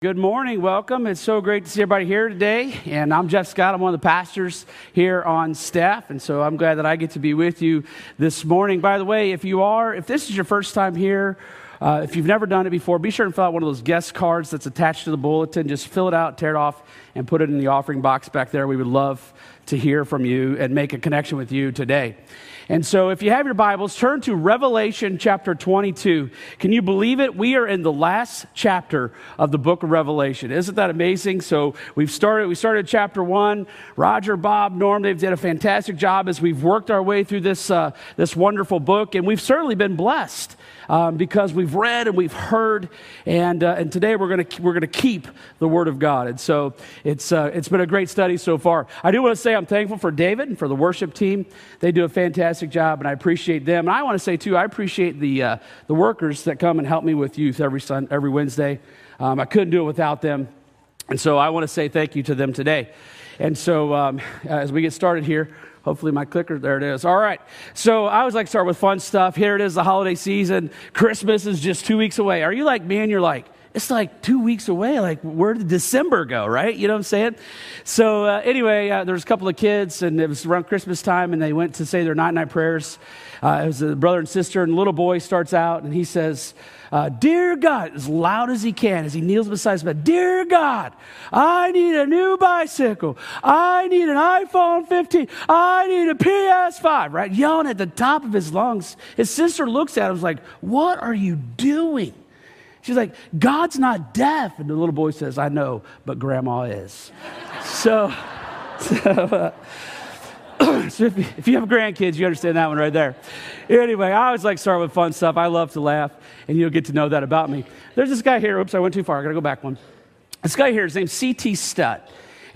Good morning. Welcome. It's so great to see everybody here today. And I'm Jeff Scott. I'm one of the pastors here on staff. And so I'm glad that I get to be with you this morning. By the way, if you are, if this is your first time here, uh, if you've never done it before, be sure and fill out one of those guest cards that's attached to the bulletin. Just fill it out, tear it off, and put it in the offering box back there. We would love to hear from you and make a connection with you today. And so, if you have your Bibles, turn to Revelation chapter 22. Can you believe it? We are in the last chapter of the book of Revelation. Isn't that amazing? So, we've started, we started chapter one. Roger, Bob, Norm, they've did a fantastic job as we've worked our way through this, uh, this wonderful book, and we've certainly been blessed um, because we've read and we've heard, and, uh, and today we're going we're gonna keep the Word of God. And so it's, uh, it's been a great study so far. I do want to say I'm thankful for David and for the worship team. They do a fantastic job, and I appreciate them. And I want to say, too, I appreciate the, uh, the workers that come and help me with youth every, sun, every Wednesday. Um, I couldn't do it without them. And so I want to say thank you to them today. And so um, as we get started here, Hopefully, my clicker, there it is. All right. So, I always like start with fun stuff. Here it is, the holiday season. Christmas is just two weeks away. Are you like me and you're like, it's like two weeks away. Like, where did December go, right? You know what I'm saying? So, uh, anyway, uh, there's a couple of kids, and it was around Christmas time, and they went to say their night night prayers. Uh, it was a brother and sister, and little boy starts out, and he says, uh, Dear God, as loud as he can, as he kneels beside his bed, Dear God, I need a new bicycle. I need an iPhone 15. I need a PS5, right? Yelling at the top of his lungs. His sister looks at him is like, What are you doing? She's like, God's not deaf. And the little boy says, I know, but grandma is. so, so uh, so if you, if you have grandkids, you understand that one right there. Anyway, I always like start with fun stuff. I love to laugh, and you'll get to know that about me. There's this guy here. Oops, I went too far. I got to go back one. This guy here, his name's C.T. Studd.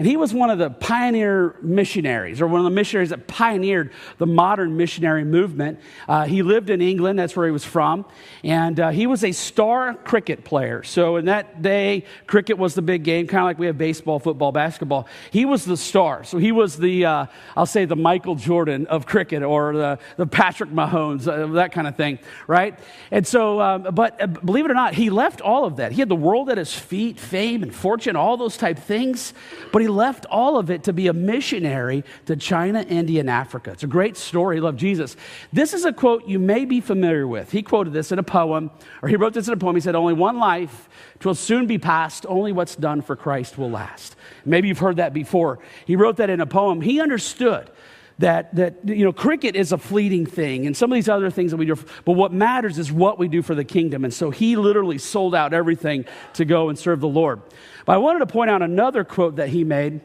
And he was one of the pioneer missionaries, or one of the missionaries that pioneered the modern missionary movement. Uh, he lived in England, that's where he was from. And uh, he was a star cricket player. So in that day, cricket was the big game, kind of like we have baseball, football, basketball. He was the star. So he was the, uh, I'll say, the Michael Jordan of cricket, or the, the Patrick Mahomes, uh, that kind of thing, right? And so, um, but uh, believe it or not, he left all of that. He had the world at his feet, fame and fortune, all those type things. But he left all of it to be a missionary to China, India, and Africa. It's a great story. He loved Jesus. This is a quote you may be familiar with. He quoted this in a poem, or he wrote this in a poem. He said, Only one life, twill soon be past, only what's done for Christ will last. Maybe you've heard that before. He wrote that in a poem. He understood that, that you know cricket is a fleeting thing and some of these other things that we do but what matters is what we do for the kingdom and so he literally sold out everything to go and serve the lord but I wanted to point out another quote that he made.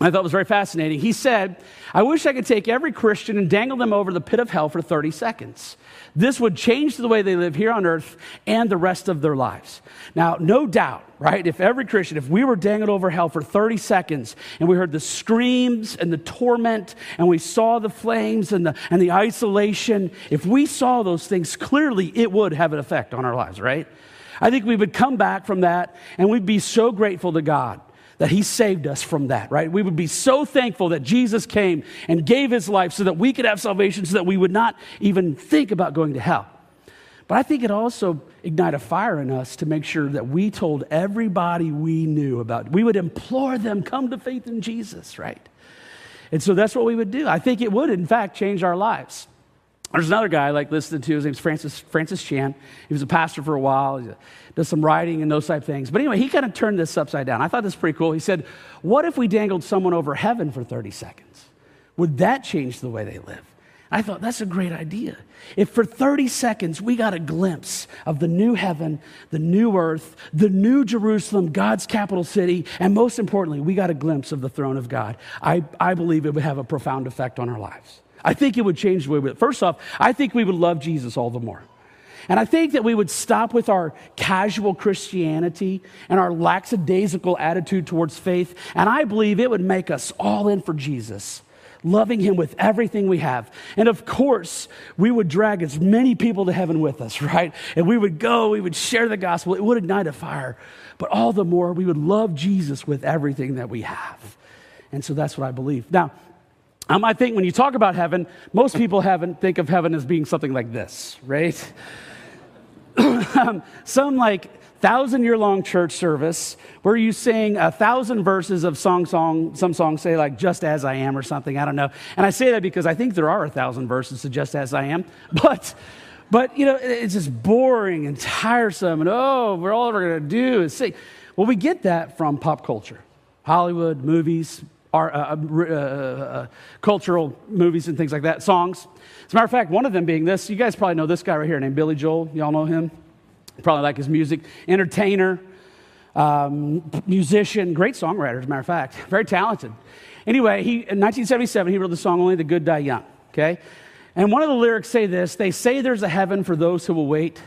I thought was very fascinating. He said, I wish I could take every Christian and dangle them over the pit of hell for 30 seconds. This would change the way they live here on earth and the rest of their lives. Now, no doubt, right? If every Christian, if we were dangled over hell for 30 seconds and we heard the screams and the torment and we saw the flames and the, and the isolation, if we saw those things clearly, it would have an effect on our lives, right? I think we would come back from that and we'd be so grateful to God that He saved us from that, right? We would be so thankful that Jesus came and gave His life so that we could have salvation, so that we would not even think about going to hell. But I think it also ignite a fire in us to make sure that we told everybody we knew about. We would implore them, come to faith in Jesus, right? And so that's what we would do. I think it would, in fact, change our lives. There's another guy I like listening to. His name's Francis, Francis Chan. He was a pastor for a while. He does some writing and those type things. But anyway, he kind of turned this upside down. I thought this was pretty cool. He said, What if we dangled someone over heaven for 30 seconds? Would that change the way they live? I thought that's a great idea. If for 30 seconds we got a glimpse of the new heaven, the new earth, the new Jerusalem, God's capital city, and most importantly, we got a glimpse of the throne of God, I, I believe it would have a profound effect on our lives. I think it would change the way we First off, I think we would love Jesus all the more. And I think that we would stop with our casual Christianity and our lackadaisical attitude towards faith. And I believe it would make us all in for Jesus, loving him with everything we have. And of course, we would drag as many people to heaven with us, right? And we would go, we would share the gospel, it would ignite a fire. But all the more, we would love Jesus with everything that we have. And so that's what I believe. Now, um, I think when you talk about heaven, most people haven't think of heaven as being something like this, right? some like thousand year long church service where you sing a thousand verses of song song some songs say like just as i am or something i don't know. And i say that because i think there are a thousand verses to just as i am but but you know it's just boring and tiresome and oh we're all we're going to do is sing. Well we get that from pop culture. Hollywood movies our, uh, uh, uh, cultural movies and things like that songs as a matter of fact one of them being this you guys probably know this guy right here named billy joel y'all know him Probably like his music. Entertainer, um, musician, great songwriter, as a matter of fact, very talented. Anyway, he, in 1977, he wrote the song Only the Good Die Young, okay? And one of the lyrics say this They say there's a heaven for those who will wait.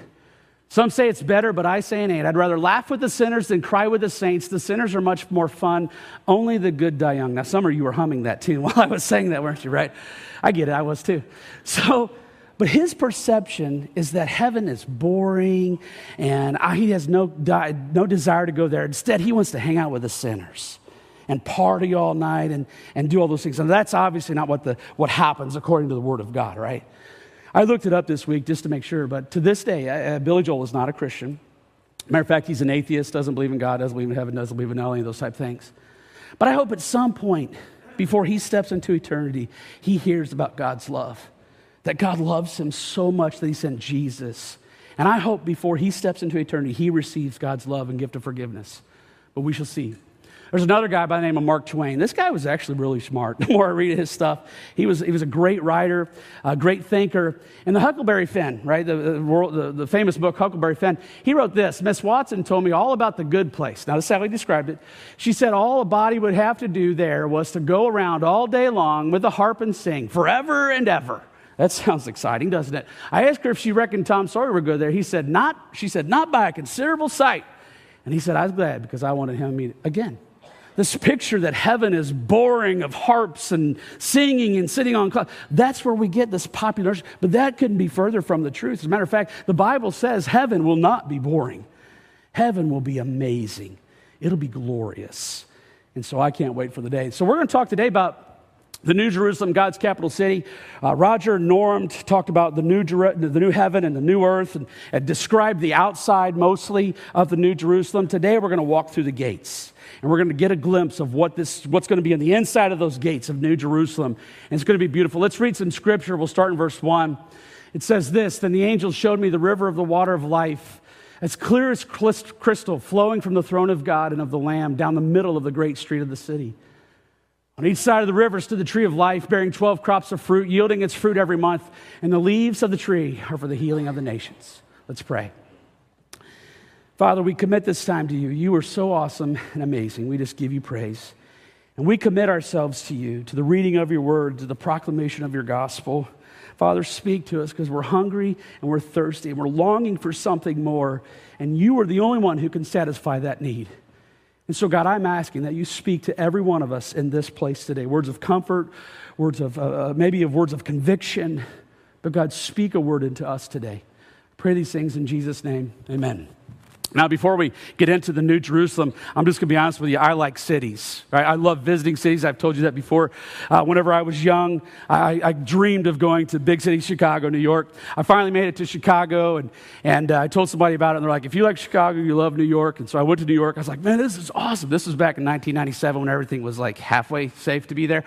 Some say it's better, but I say it ain't. I'd rather laugh with the sinners than cry with the saints. The sinners are much more fun. Only the good die young. Now, some of you were humming that tune while I was saying that, weren't you, right? I get it, I was too. So, but his perception is that heaven is boring and he has no, no desire to go there. Instead, he wants to hang out with the sinners and party all night and, and do all those things. And that's obviously not what, the, what happens according to the Word of God, right? I looked it up this week just to make sure, but to this day, uh, Billy Joel is not a Christian. Matter of fact, he's an atheist, doesn't believe in God, doesn't believe in heaven, doesn't believe in any of those type things. But I hope at some point, before he steps into eternity, he hears about God's love that God loves him so much that he sent Jesus. And I hope before he steps into eternity, he receives God's love and gift of forgiveness. But we shall see. There's another guy by the name of Mark Twain. This guy was actually really smart. The more I read his stuff, he was, he was a great writer, a great thinker. In the Huckleberry Finn, right, the, the, the famous book Huckleberry Finn, he wrote this Miss Watson told me all about the good place. Now, this is how he described it. She said all a body would have to do there was to go around all day long with a harp and sing forever and ever. That sounds exciting, doesn't it? I asked her if she reckoned Tom Sawyer would go there. He said, not, she said, not by a considerable sight. And he said, I was glad because I wanted him to meet again. This picture that heaven is boring of harps and singing and sitting on clouds, that's where we get this popular. But that couldn't be further from the truth. As a matter of fact, the Bible says heaven will not be boring. Heaven will be amazing. It'll be glorious. And so I can't wait for the day. So we're going to talk today about the New Jerusalem, God's capital city. Uh, Roger Norham talked about the new, Jer- the new heaven and the new earth and, and described the outside mostly of the New Jerusalem. Today we're going to walk through the gates and we're going to get a glimpse of what this, what's going to be on the inside of those gates of New Jerusalem. And it's going to be beautiful. Let's read some scripture. We'll start in verse 1. It says this Then the angel showed me the river of the water of life, as clear as crystal, flowing from the throne of God and of the Lamb down the middle of the great street of the city. On each side of the river stood the tree of life, bearing 12 crops of fruit, yielding its fruit every month, and the leaves of the tree are for the healing of the nations. Let's pray. Father, we commit this time to you. You are so awesome and amazing. We just give you praise. And we commit ourselves to you, to the reading of your word, to the proclamation of your gospel. Father, speak to us because we're hungry and we're thirsty and we're longing for something more. And you are the only one who can satisfy that need. And so, God, I'm asking that you speak to every one of us in this place today words of comfort, words of uh, uh maybe of words of conviction. But, God, speak a word into us today. Pray these things in Jesus' name. Amen. Now, before we get into the New Jerusalem, I'm just going to be honest with you. I like cities. Right? I love visiting cities. I've told you that before. Uh, whenever I was young, I, I, dreamed of going to big cities, Chicago, New York. I finally made it to Chicago, and, and uh, I told somebody about it, and they're like, if you like Chicago, you love New York. And so I went to New York. I was like, man, this is awesome. This was back in 1997 when everything was like halfway safe to be there.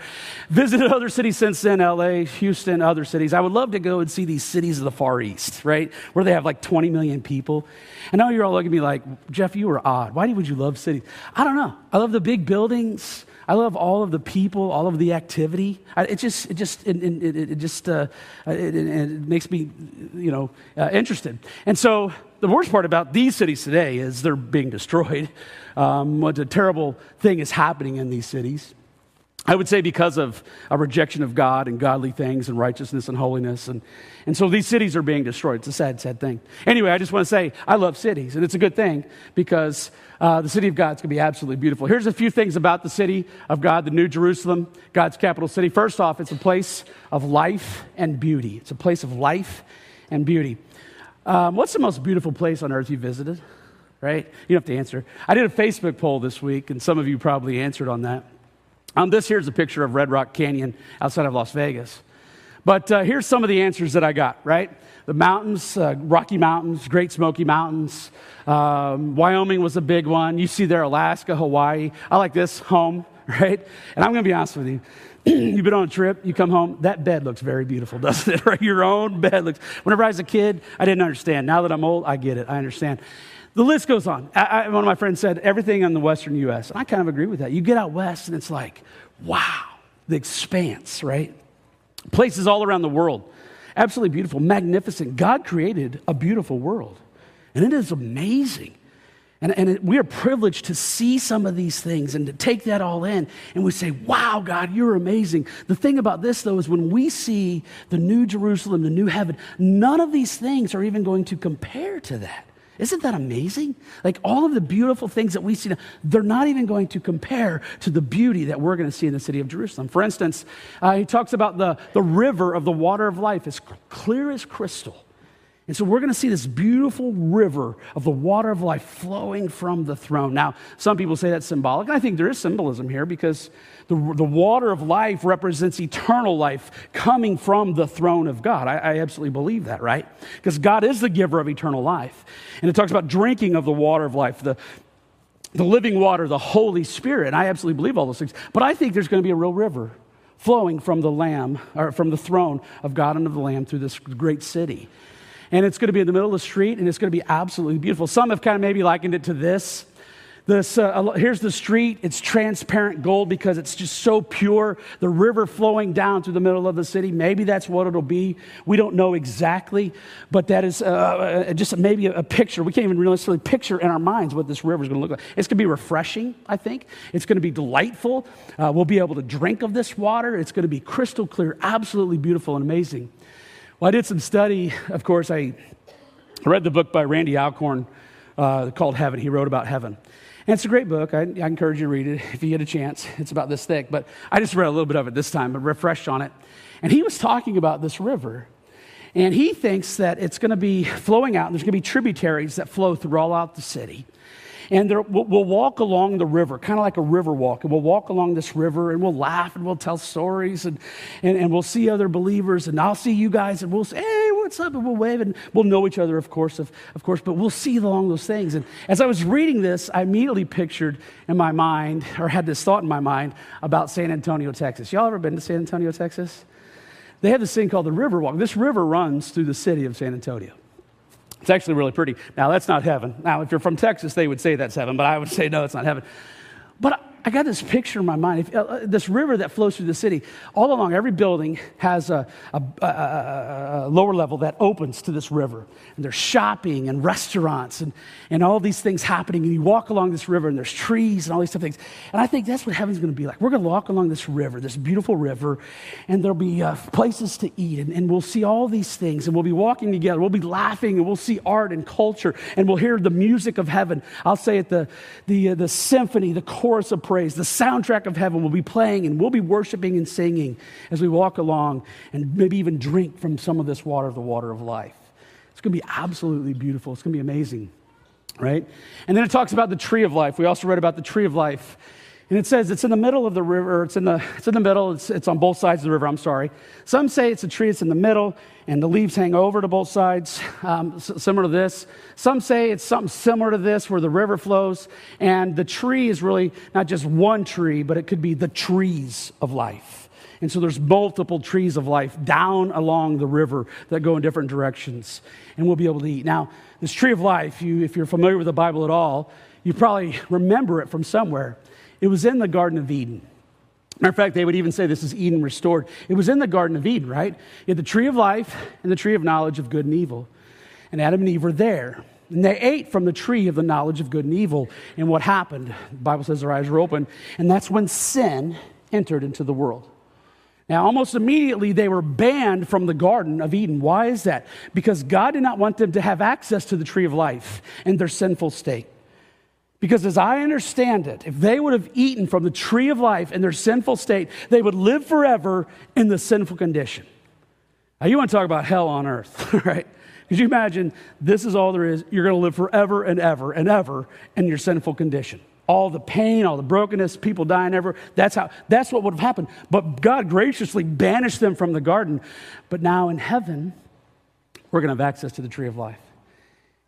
Visited other cities since then, LA, Houston, other cities. I would love to go and see these cities of the Far East, right? Where they have like 20 million people. And now you're all looking like, Jeff, you are odd. Why would you love cities? I don't know. I love the big buildings. I love all of the people, all of the activity. it just, it just, it, it, it just, uh, it, it, makes me, you know, uh, interested. And so the worst part about these cities today is they're being destroyed. Um, what a terrible thing is happening in these cities. I would say because of a rejection of God and godly things and righteousness and holiness. And, and so these cities are being destroyed. It's a sad, sad thing. Anyway, I just want to say I love cities, and it's a good thing because uh, the city of God's going to be absolutely beautiful. Here's a few things about the city of God, the New Jerusalem, God's capital city. First off, it's a place of life and beauty. It's a place of life and beauty. Um, what's the most beautiful place on earth you visited? Right? You don't have to answer. I did a Facebook poll this week, and some of you probably answered on that. Um, this here's a picture of Red Rock Canyon outside of Las Vegas. But uh, here's some of the answers that I got, right? The mountains, uh, Rocky Mountains, Great Smoky Mountains. Um, Wyoming was a big one. You see there Alaska, Hawaii. I like this, home, right? And I'm going to be honest with you. You've been on a trip, you come home, that bed looks very beautiful, doesn't it? Right? Your own bed looks. Whenever I was a kid, I didn't understand. Now that I'm old, I get it. I understand. The list goes on. I, I, one of my friends said everything in the western U.S. And I kind of agree with that. You get out west, and it's like, wow, the expanse, right? Places all around the world. Absolutely beautiful, magnificent. God created a beautiful world, and it is amazing. And, and it, we are privileged to see some of these things and to take that all in. And we say, wow, God, you're amazing. The thing about this, though, is when we see the new Jerusalem, the new heaven, none of these things are even going to compare to that. Isn't that amazing? Like all of the beautiful things that we see, they're not even going to compare to the beauty that we're going to see in the city of Jerusalem. For instance, uh, he talks about the, the river of the water of life, as clear as crystal. And so we're going to see this beautiful river of the water of life flowing from the throne. Now, some people say that's symbolic. I think there is symbolism here because the, the water of life represents eternal life coming from the throne of God. I, I absolutely believe that, right? Because God is the giver of eternal life. And it talks about drinking of the water of life, the, the living water, the Holy Spirit. And I absolutely believe all those things. But I think there's going to be a real river flowing from the Lamb, or from the throne of God and of the Lamb through this great city and it's going to be in the middle of the street, and it's going to be absolutely beautiful. Some have kind of maybe likened it to this. This, uh, here's the street. It's transparent gold because it's just so pure. The river flowing down through the middle of the city. Maybe that's what it'll be. We don't know exactly, but that is uh, uh just maybe a, picture. We can't even necessarily picture in our minds what this river is going to look like. It's going to be refreshing, I think. It's going to be delightful. Uh, we'll be able to drink of this water. It's going to be crystal clear, absolutely beautiful and amazing. Well, I did some study. Of course, I read the book by Randy Alcorn uh, called Heaven. He wrote about heaven. And it's a great book. I, I, encourage you to read it if you get a chance. It's about this thick, but I just read a little bit of it this time, but refreshed on it. And he was talking about this river. And he thinks that it's going to be flowing out, and there's going to be tributaries that flow through all out the city. And there, we'll, walk along the river, kind of like a river walk. And we'll walk along this river and we'll laugh and we'll tell stories and, and, and we'll see other believers. And I'll see you guys and we'll say, hey, what's up? And we'll wave and we'll know each other, of course, of, of course, but we'll see along those things. And as I was reading this, I immediately pictured in my mind, or had this thought in my mind about San Antonio, Texas. Y'all ever been to San Antonio, Texas? They have this thing called the River Walk. This river runs through the city of San Antonio. It's actually really pretty. Now, that's not heaven. Now, if you're from Texas, they would say that's heaven, but I would say, no, it's not heaven. But I got this picture in my mind. If, uh, uh, this river that flows through the city, all along, every building has a, a, a, a, lower level that opens to this river. And there's shopping and restaurants and, and all these things happening. And you walk along this river and there's trees and all these things. And I think that's what heaven's going to be like. We're going to walk along this river, this beautiful river, and there'll be uh, places to eat. And, and we'll see all these things. And we'll be walking together. We'll be laughing and we'll see art and culture. And we'll hear the music of heaven. I'll say it the, the, uh, the symphony, the chorus of prayer praise. The soundtrack of heaven will be playing, and we'll be worshiping and singing as we walk along and maybe even drink from some of this water, the water of life. It's going to be absolutely beautiful. It's going to be amazing, right? And then it talks about the tree of life. We also read about the tree of life. And it says it's in the middle of the river, it's in the, it's in the middle, it's, it's on both sides of the river, I'm sorry. Some say it's a tree, it's in the middle, and the leaves hang over to both sides, um, similar to this. Some say it's something similar to this, where the river flows, and the tree is really not just one tree, but it could be the trees of life. And so there's multiple trees of life down along the river that go in different directions, and we'll be able to eat. Now, this tree of life, you, if you're familiar with the Bible at all, you probably remember it from somewhere. It was in the Garden of Eden. Matter of fact, they would even say this is Eden restored. It was in the Garden of Eden, right? You had the tree of life and the tree of knowledge of good and evil. And Adam and Eve were there. And they ate from the tree of the knowledge of good and evil. And what happened? The Bible says their eyes were open. And that's when sin entered into the world. Now, almost immediately, they were banned from the Garden of Eden. Why is that? Because God did not want them to have access to the tree of life in their sinful state. Because as I understand it, if they would have eaten from the tree of life in their sinful state, they would live forever in the sinful condition. Now, you want to talk about hell on earth, right? Could you imagine this is all there is? You're going to live forever and ever and ever in your sinful condition. all the pain, all the brokenness, people dying ever. That's how that's what would have happened. But God graciously banished them from the garden. But now in heaven, we're going to have access to the tree of life.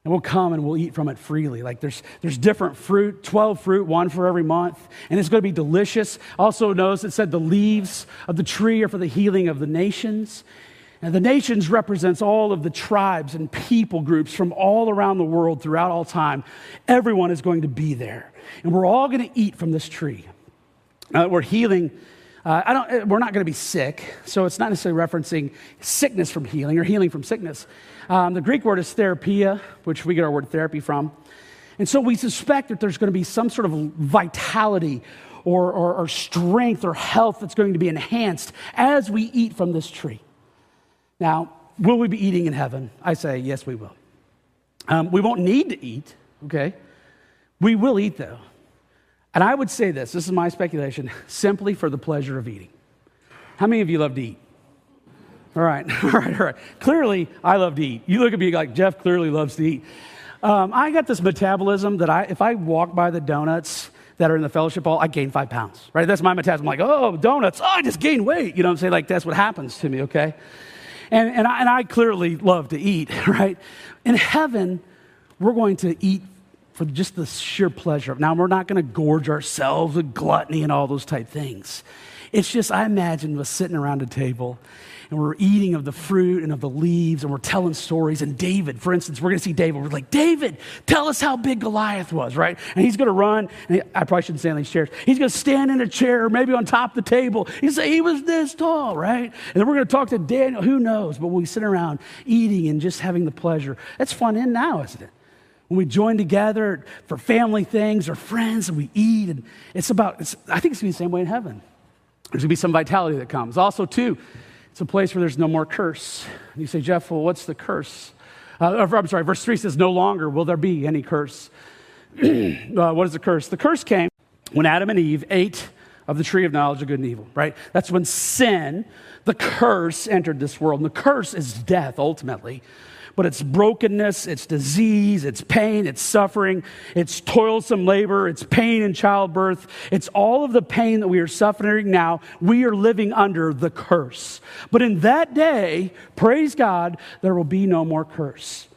And we'll come and we'll eat from it freely. Like there's, there's different fruit, 12 fruit, one for every month. And it's going to be delicious. Also, notice it said the leaves of the tree are for the healing of the nations. And the nations represents all of the tribes and people groups from all around the world throughout all time. Everyone is going to be there. And we're all going to eat from this tree. Uh, we're healing. Uh, I don't, uh, we're not going to be sick, so it's not necessarily referencing sickness from healing or healing from sickness. Um, the Greek word is therapia, which we get our word therapy from. And so we suspect that there's going to be some sort of vitality or, or, or strength or health that's going to be enhanced as we eat from this tree. Now, will we be eating in heaven? I say, yes, we will. Um, we won't need to eat, okay? We will eat, though. And I would say this this is my speculation simply for the pleasure of eating. How many of you love to eat? All right, all right, all right. Clearly, I love to eat. You look at me like Jeff clearly loves to eat. Um, I got this metabolism that I, if I walk by the donuts that are in the fellowship hall, I gain five pounds, right? That's my metabolism. I'm like, oh, donuts, oh, I just gain weight. You know what I'm saying? Like, that's what happens to me, okay? And, and, I, and I clearly love to eat, right? In heaven, we're going to eat for just the sheer pleasure. Of. Now, we're not going to gorge ourselves with gluttony and all those type things. It's just, I imagine us sitting around a table and we're eating of the fruit and of the leaves and we're telling stories. And David, for instance, we're going to see David. We're like, David, tell us how big Goliath was, right? And he's going to run. He, I probably shouldn't stand in these chairs. He's going to stand in a chair, maybe on top of the table. He say he was this tall, right? And then we're going to talk to Daniel. Who knows? But we sit around eating and just having the pleasure. That's fun in now, isn't it? when we join together for family things or friends and we eat and it's about it's, i think it's going to be the same way in heaven there's going to be some vitality that comes also too it's a place where there's no more curse. And you say, Jeff, well, what's the curse? Uh, I'm sorry, verse 3 says, No longer will there be any curse. uh, what is the curse? The curse came when Adam and Eve ate of the tree of knowledge of good and evil, right? That's when sin, the curse, entered this world. And the curse is death, ultimately but it's brokenness, it's disease, it's pain, it's suffering, it's toilsome labor, it's pain in childbirth. It's all of the pain that we are suffering now. We are living under the curse. But in that day, praise God, there will be no more curse.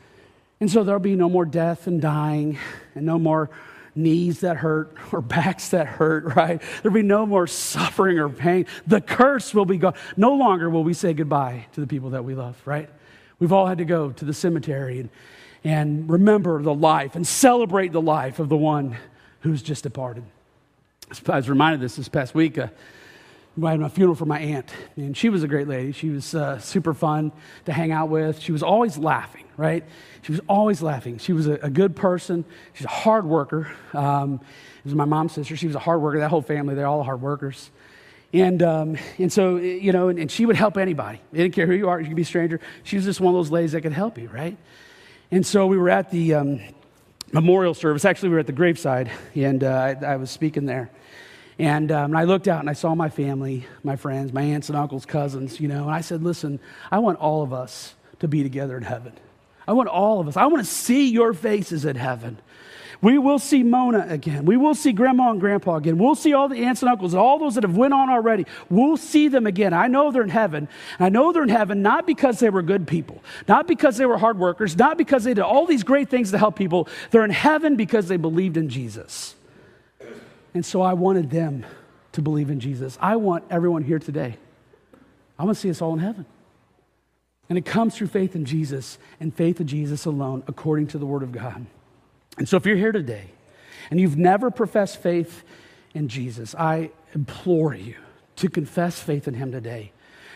And so there'll be no more death and dying and no more knees that hurt or backs that hurt, right? There'll be no more suffering or pain. The curse will be gone. No longer will we say goodbye to the people that we love, right? We've all had to go to the cemetery and, and remember the life and celebrate the life of the one who's just departed. I was reminded of this this past week. Uh, I had a funeral for my aunt, and she was a great lady. She was uh, super fun to hang out with. She was always laughing, right? She was always laughing. She was a, a good person. She's a hard worker. Um, it was my mom's sister. She was a hard worker. That whole family, they're all hard workers. And, um, and so, you know, and, and, she would help anybody. It didn't care who you are, you could be a stranger. She was just one of those ladies that could help you, right? And so we were at the um, memorial service. Actually, we were at the graveside, and uh, I, I, was speaking there. And, um, and I looked out and I saw my family, my friends, my aunts and uncles, cousins, you know, and I said, listen, I want all of us to be together in heaven. I want all of us. I want to see your faces in heaven. We will see Mona again. We will see Grandma and Grandpa again. We'll see all the aunts and uncles all those that have went on already. We'll see them again. I know they're in heaven. I know they're in heaven not because they were good people, not because they were hard workers, not because they did all these great things to help people. They're in heaven because they believed in Jesus. And so I wanted them to believe in Jesus. I want everyone here today. I want to see us all in heaven. And it comes through faith in Jesus and faith in Jesus alone, according to the Word of God. And so, if you're here today and you've never professed faith in Jesus, I implore you to confess faith in Him today,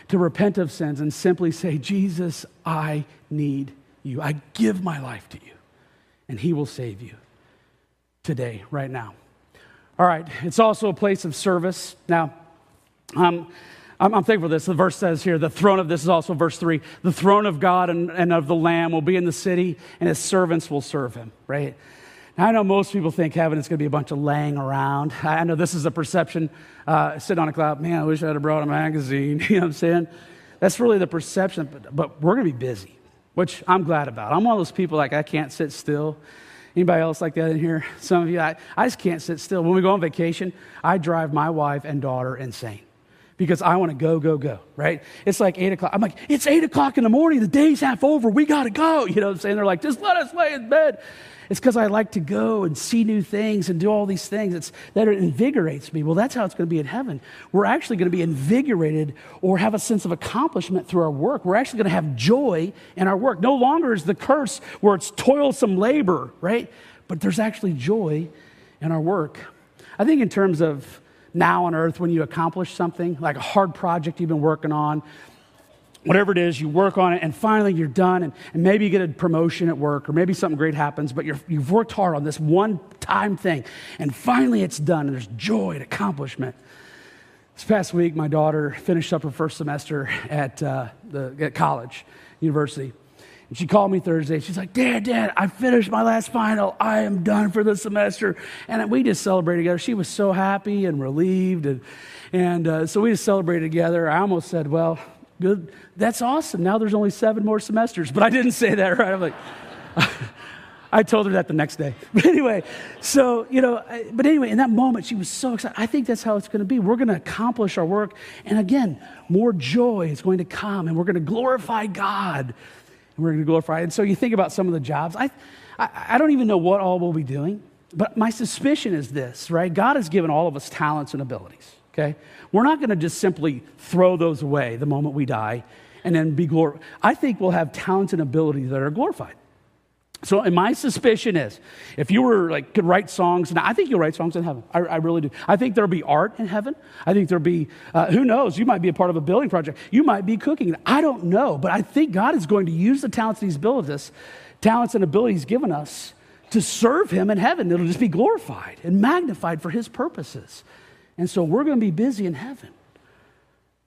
to repent of sins and simply say, Jesus, I need you. I give my life to you, and He will save you today, right now. All right, it's also a place of service. Now, um, I'm, I'm, thankful for this. The verse says here, the throne of this is also verse three the throne of God and, and of the Lamb will be in the city, and his servants will serve him, right? Now, I know most people think heaven is going to be a bunch of laying around. I know this is a perception. Uh, sit on a cloud, man, I wish I had brought a magazine. you know what I'm saying? That's really the perception, but, but we're going to be busy, which I'm glad about. I'm one of those people like I can't sit still. Anybody else like that in here? Some of you, I, I just can't sit still. When we go on vacation, I drive my wife and daughter insane because I want to go, go, go, right? It's like eight o'clock. I'm like, it's eight o'clock in the morning. The day's half over. We got to go. You know what I'm saying? They're like, just let us lay in bed. It's because I like to go and see new things and do all these things. It's, that it invigorates me. Well, that's how it's going to be in heaven. We're actually going to be invigorated or have a sense of accomplishment through our work. We're actually going to have joy in our work. No longer is the curse where it's toilsome labor, right? But there's actually joy in our work. I think, in terms of now on earth, when you accomplish something, like a hard project you've been working on, whatever it is, you work on it, and finally you're done, and, and maybe you get a promotion at work, or maybe something great happens, but you have worked hard on this one time thing, and finally it's done, and there's joy and accomplishment. This past week, my daughter finished up her first semester at, uh, the, at college, university. And she called me Thursday. She's like, Dad, Dad, I finished my last final. I am done for the semester. And we just celebrated together. She was so happy and relieved. And, and uh, so we just celebrated together. I almost said, Well, good. That's awesome. Now there's only seven more semesters. But I didn't say that, right? I'm like, I told her that the next day. But anyway, so, you know, but anyway, in that moment, she was so excited. I think that's how it's going to be. We're going to accomplish our work. And again, more joy is going to come, and we're going to glorify God. And we're going to glorify. And so you think about some of the jobs. I, I, I don't even know what all we'll be doing, but my suspicion is this, right? God has given all of us talents and abilities okay? We're not going to just simply throw those away the moment we die and then be glorified. I think we'll have talents and abilities that are glorified. So, and my suspicion is, if you were like could write songs, and I think you'll write songs in heaven. I, I really do. I think there'll be art in heaven. I think there'll be, uh, who knows? You might be a part of a building project. You might be cooking. I don't know, but I think God is going to use the talents He's built us, talents and abilities given us, to serve Him in heaven. It'll just be glorified and magnified for His purposes. And so we're going to be busy in heaven.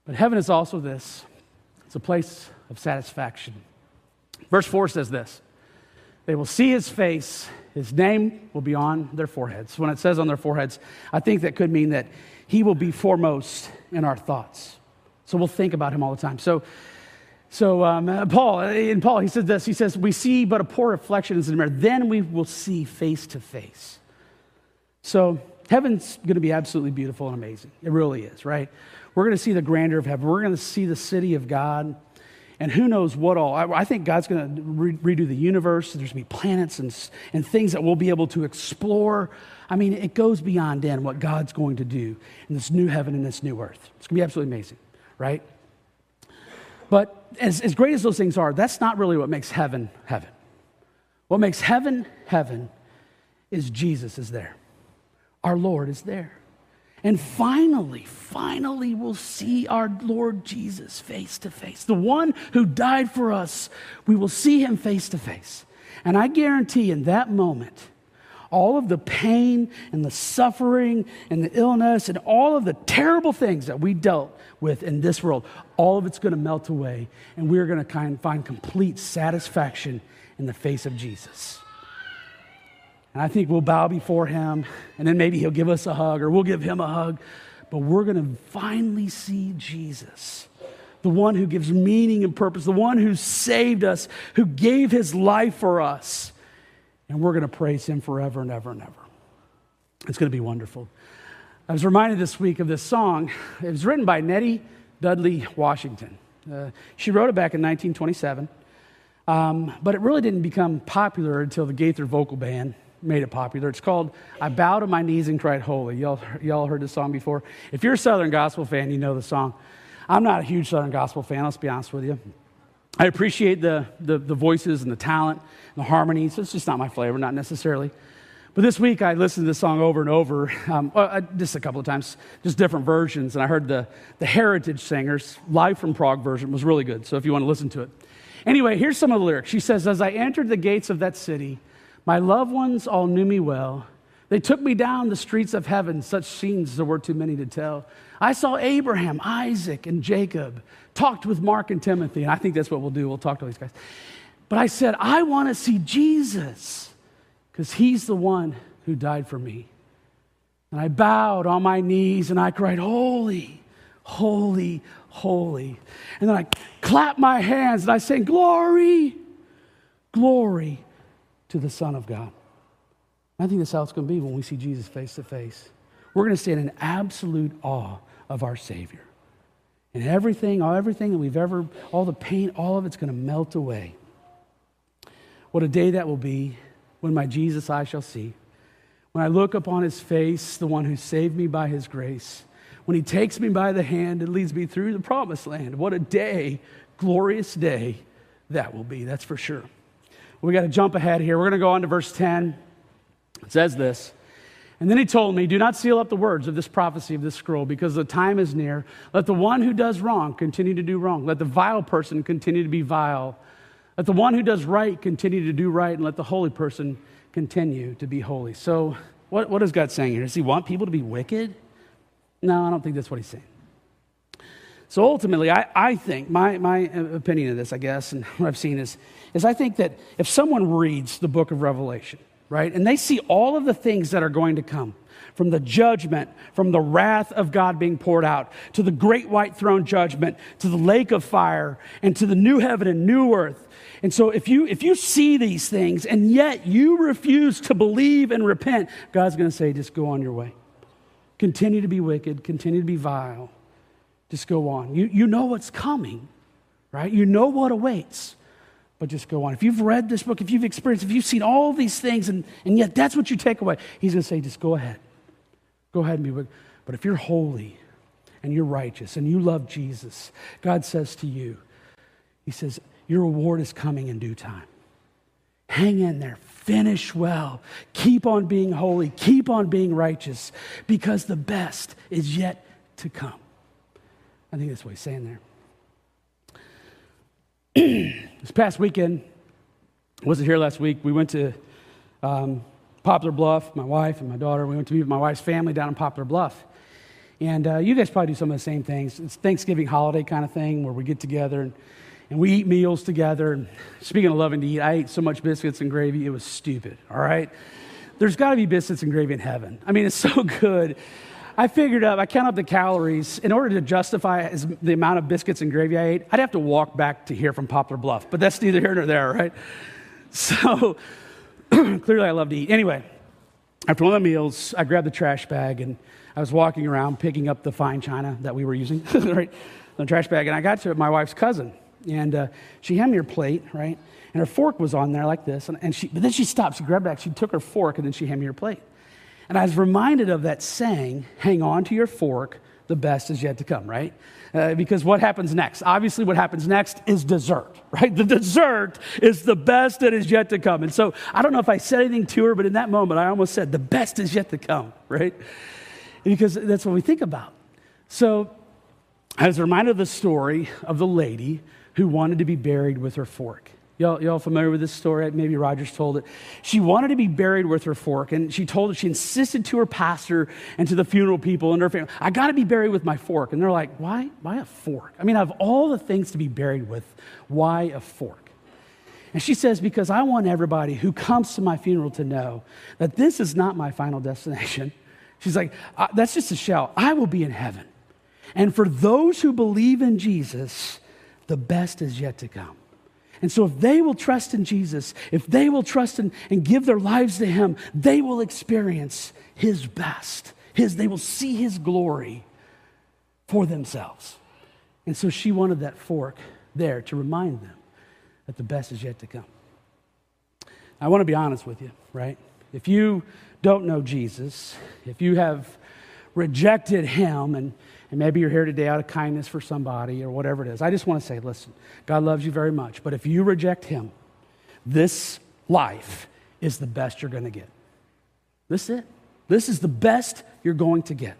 But heaven is also this it's a place of satisfaction. Verse 4 says this They will see his face, his name will be on their foreheads. When it says on their foreheads, I think that could mean that he will be foremost in our thoughts. So we'll think about him all the time. So, so um, Paul, in Paul, he says this. He says, "We see but a poor reflection in the mirror. Then we will see face to face." So Heaven's going to be absolutely beautiful and amazing. It really is, right? We're going to see the grandeur of heaven. We're going to see the city of God. And who knows what all. I, I think God's going to re- redo the universe. There's going to be planets and, and things that we'll be able to explore. I mean, it goes beyond then what God's going to do in this new heaven and this new earth. It's going to be absolutely amazing, right? But as, as great as those things are, that's not really what makes heaven heaven. What makes heaven heaven is Jesus is there our Lord is there. And finally, finally, we'll see our Lord Jesus face to face. The one who died for us, we will see him face to face. And I guarantee in that moment, all of the pain and the suffering and the illness and all of the terrible things that we dealt with in this world, all of it's going to melt away. And we're going to find complete satisfaction in the face of Jesus. And I think we'll bow before him, and then maybe he'll give us a hug, or we'll give him a hug. But we're going to finally see Jesus, the one who gives meaning and purpose, the one who saved us, who gave his life for us. And we're going to praise him forever and ever and ever. It's going to be wonderful. I was reminded this week of this song. It was written by Nettie Dudley Washington. Uh, she wrote it back in 1927, um, but it really didn't become popular until the Gaither Vocal Band made it popular. It's called I Bow to My Knees and Cried Holy. Y'all, y'all heard this song before? If you're a Southern Gospel fan, you know the song. I'm not a huge Southern Gospel fan, let's be honest with you. I appreciate the, the, the voices and the talent and the harmonies. It's just not my flavor, not necessarily. But this week I listened to this song over and over, um, just a couple of times, just different versions. And I heard the, the Heritage Singers live from Prague version was really good. So if you want to listen to it. Anyway, here's some of the lyrics. She says, As I entered the gates of that city, my loved ones all knew me well. They took me down the streets of heaven, such scenes there were too many to tell. I saw Abraham, Isaac, and Jacob, talked with Mark and Timothy, and I think that's what we'll do. We'll talk to these guys. But I said, I want to see Jesus because he's the one who died for me. And I bowed on my knees and I cried, Holy, holy, holy. And then I clapped my hands and I sang, Glory, glory to the Son of God. I think that's how it's going to be when we see Jesus face to face. We're going to stand in absolute awe of our Savior. And everything, all everything that we've ever, all the pain, all of it's going to melt away. What a day that will be when my Jesus I shall see. When I look upon his face, the one who saved me by his grace. When he takes me by the hand and leads me through the promised land. What a day, glorious day that will be, that's for sure. We got to jump ahead here. We're going to go on to verse 10. It says this. And then he told me, Do not seal up the words of this prophecy of this scroll, because the time is near. Let the one who does wrong continue to do wrong. Let the vile person continue to be vile. Let the one who does right continue to do right, and let the holy person continue to be holy. So, what, what is God saying here? Does he want people to be wicked? No, I don't think that's what he's saying. So ultimately, I, I think, my, my opinion of this, I guess, and what I've seen is, is I think that if someone reads the book of Revelation, right, and they see all of the things that are going to come, from the judgment, from the wrath of God being poured out, to the great white throne judgment, to the lake of fire, and to the new heaven and new earth. And so if you if you see these things and yet you refuse to believe and repent, God's going to say just go on your way. Continue to be wicked, continue to be vile. Just go on. You, you know what's coming, right? You know what awaits, but just go on. If you've read this book, if you've experienced, if you've seen all these things, and, and yet that's what you take away, he's going to say, just go ahead. Go ahead and be wicked. But if you're holy and you're righteous and you love Jesus, God says to you, He says, Your reward is coming in due time. Hang in there. Finish well. Keep on being holy. Keep on being righteous because the best is yet to come. I think that's what he's saying there. this past weekend, wasn't here last week. We went to um, Poplar Bluff, my wife and my daughter. We went to meet my wife's family down in Poplar Bluff. And uh, you guys probably do some of the same things. It's Thanksgiving holiday kind of thing where we get together and, and we eat meals together. And speaking of loving to eat, I ate so much biscuits and gravy, it was stupid, all right? There's got to be biscuits and gravy in heaven. I mean, it's so good. I figured up, I count up the calories. In order to justify the amount of biscuits and gravy I ate, I'd have to walk back to here from Poplar Bluff. But that's neither here nor there, right? So clearly I love to eat. Anyway, after one of the meals, I grabbed the trash bag and I was walking around picking up the fine china that we were using, right? The trash bag. And I got to my wife's cousin. And uh, she handed me her plate, right? And her fork was on there like this. And, and she, but then she stopped. She grabbed back. She took her fork and then she handed me her plate. And I was reminded of that saying, hang on to your fork, the best is yet to come, right? Uh, because what happens next? Obviously, what happens next is dessert, right? The dessert is the best that is yet to come. And so I don't know if I said anything to her, but in that moment, I almost said, the best is yet to come, right? Because that's what we think about. So I was reminded of the story of the lady who wanted to be buried with her fork. Y'all, y'all familiar with this story? Maybe Rogers told it. She wanted to be buried with her fork, and she told it, she insisted to her pastor and to the funeral people and her family, I got to be buried with my fork. And they're like, why? Why a fork? I mean, have all the things to be buried with. Why a fork? And she says, because I want everybody who comes to my funeral to know that this is not my final destination. She's like, uh, that's just a shell. I will be in heaven. And for those who believe in Jesus, the best is yet to come. And so, if they will trust in Jesus, if they will trust in, and give their lives to Him, they will experience His best. His, they will see His glory for themselves. And so, she wanted that fork there to remind them that the best is yet to come. I want to be honest with you, right? If you don't know Jesus, if you have rejected Him and and maybe you're here today out of kindness for somebody or whatever it is. I just want to say, listen, God loves you very much. But if you reject Him, this life is the best you're going to get. This is it. This is the best you're going to get.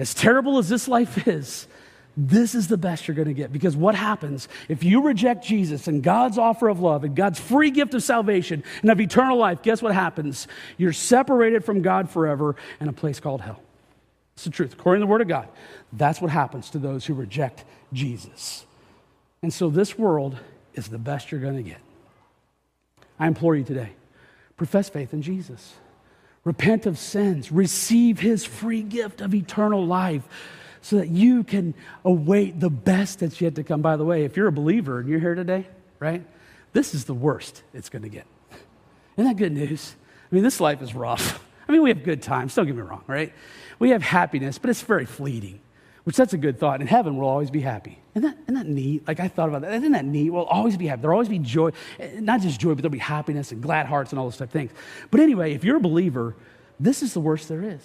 As terrible as this life is, this is the best you're going to get. Because what happens if you reject Jesus and God's offer of love and God's free gift of salvation and of eternal life? Guess what happens? You're separated from God forever in a place called hell. It's the truth. According to the Word of God, that's what happens to those who reject Jesus. And so this world is the best you're going to get. I implore you today profess faith in Jesus, repent of sins, receive his free gift of eternal life so that you can await the best that's yet to come. By the way, if you're a believer and you're here today, right, this is the worst it's going to get. Isn't that good news? I mean, this life is rough. I mean, we have good times, don't get me wrong, right? We have happiness, but it's very fleeting, which that's a good thought. In heaven, we'll always be happy. Isn't that, isn't that neat? Like, I thought about that. Isn't that neat? We'll always be happy. There'll always be joy. Eh, not just joy, but there'll be happiness and glad hearts and all those type of things. But anyway, if you're a believer, this is the worst there is.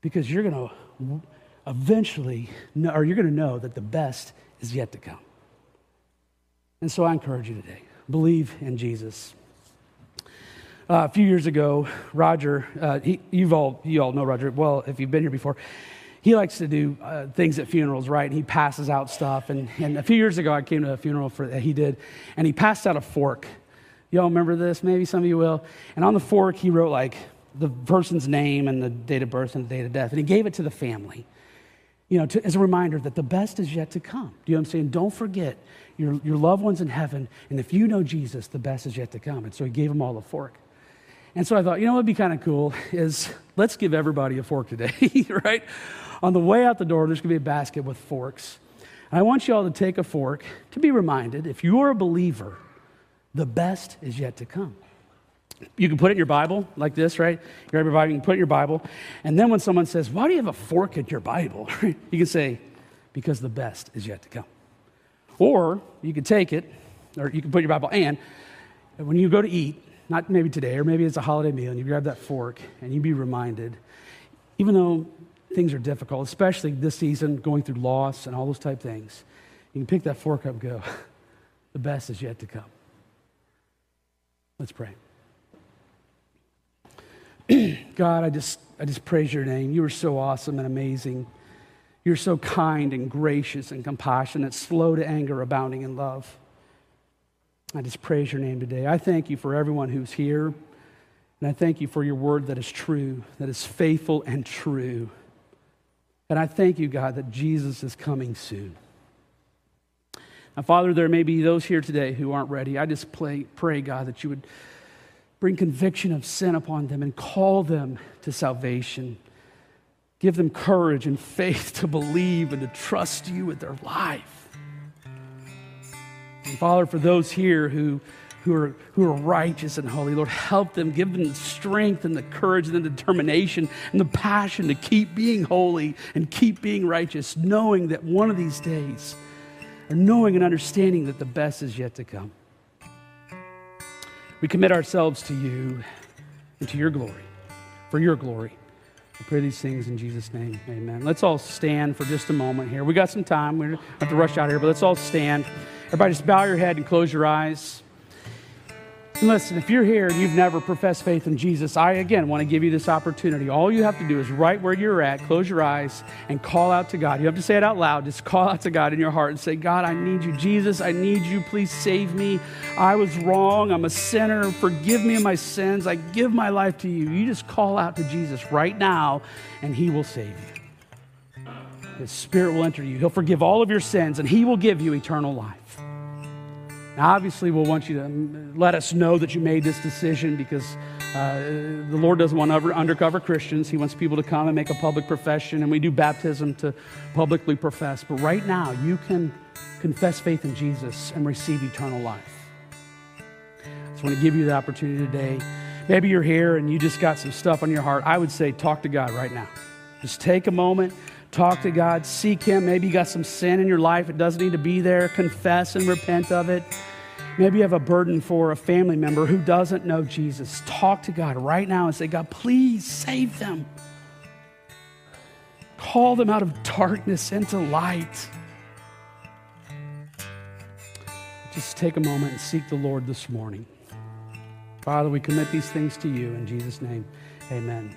Because you're going to eventually, know, or you're going to know that the best is yet to come. And so I encourage you today believe in Jesus. Uh, a few years ago, Roger, uh, he, you've all, you all know Roger well if you've been here before. He likes to do uh, things at funerals, right? And he passes out stuff. And, and a few years ago, I came to a funeral for, that he did, and he passed out a fork. Y'all remember this? Maybe some of you will. And on the fork, he wrote like the person's name and the date of birth and the date of death. And he gave it to the family, you know, to, as a reminder that the best is yet to come. Do you know what I'm saying? Don't forget your, your loved ones in heaven. And if you know Jesus, the best is yet to come. And so he gave them all a fork. And so I thought, you know what would be kind of cool is let's give everybody a fork today, right? On the way out the door, there's going to be a basket with forks. And I want you all to take a fork to be reminded if you're a believer, the best is yet to come. You can put it in your Bible like this, right? You grab your Bible, you can put it in your Bible. And then when someone says, Why do you have a fork in your Bible? you can say, Because the best is yet to come. Or you can take it, or you can put your Bible, and when you go to eat, not maybe today, or maybe it's a holiday meal, and you grab that fork and you be reminded, even though things are difficult, especially this season, going through loss and all those type things, you can pick that fork up and go, the best is yet to come. Let's pray. God, I just, I just praise your name. You are so awesome and amazing. You're so kind and gracious and compassionate, slow to anger, abounding in love. I just praise your name today. I thank you for everyone who's here. And I thank you for your word that is true, that is faithful and true. And I thank you, God, that Jesus is coming soon. Now, Father, there may be those here today who aren't ready. I just pray, pray, God, that you would bring conviction of sin upon them and call them to salvation. Give them courage and faith to believe and to trust you with their life. And Father, for those here who, who, are, who are righteous and holy, Lord, help them, give them the strength and the courage and the determination and the passion to keep being holy and keep being righteous, knowing that one of these days, or knowing and understanding that the best is yet to come. We commit ourselves to you and to your glory, for your glory. We pray these things in Jesus' name. Amen. Let's all stand for just a moment here. We got some time. We have to rush out here, but let's all stand. Everybody, just bow your head and close your eyes. And listen, if you're here and you've never professed faith in Jesus, I again want to give you this opportunity. All you have to do is right where you're at, close your eyes, and call out to God. You have to say it out loud. Just call out to God in your heart and say, God, I need you. Jesus, I need you. Please save me. I was wrong. I'm a sinner. Forgive me of my sins. I give my life to you. You just call out to Jesus right now, and He will save you. His Spirit will enter you. He'll forgive all of your sins, and He will give you eternal life. Now, obviously, we'll want you to let us know that you made this decision because uh, the Lord doesn't want undercover Christians. He wants people to come and make a public profession, and we do baptism to publicly profess. But right now, you can confess faith in Jesus and receive eternal life. I just want to give you the opportunity today. Maybe you're here and you just got some stuff on your heart. I would say, talk to God right now. Just take a moment, talk to God, seek Him. Maybe you got some sin in your life, it doesn't need to be there. Confess and repent of it. Maybe you have a burden for a family member who doesn't know Jesus. Talk to God right now and say, God, please save them. Call them out of darkness into light. Just take a moment and seek the Lord this morning. Father, we commit these things to you in Jesus' name. Amen.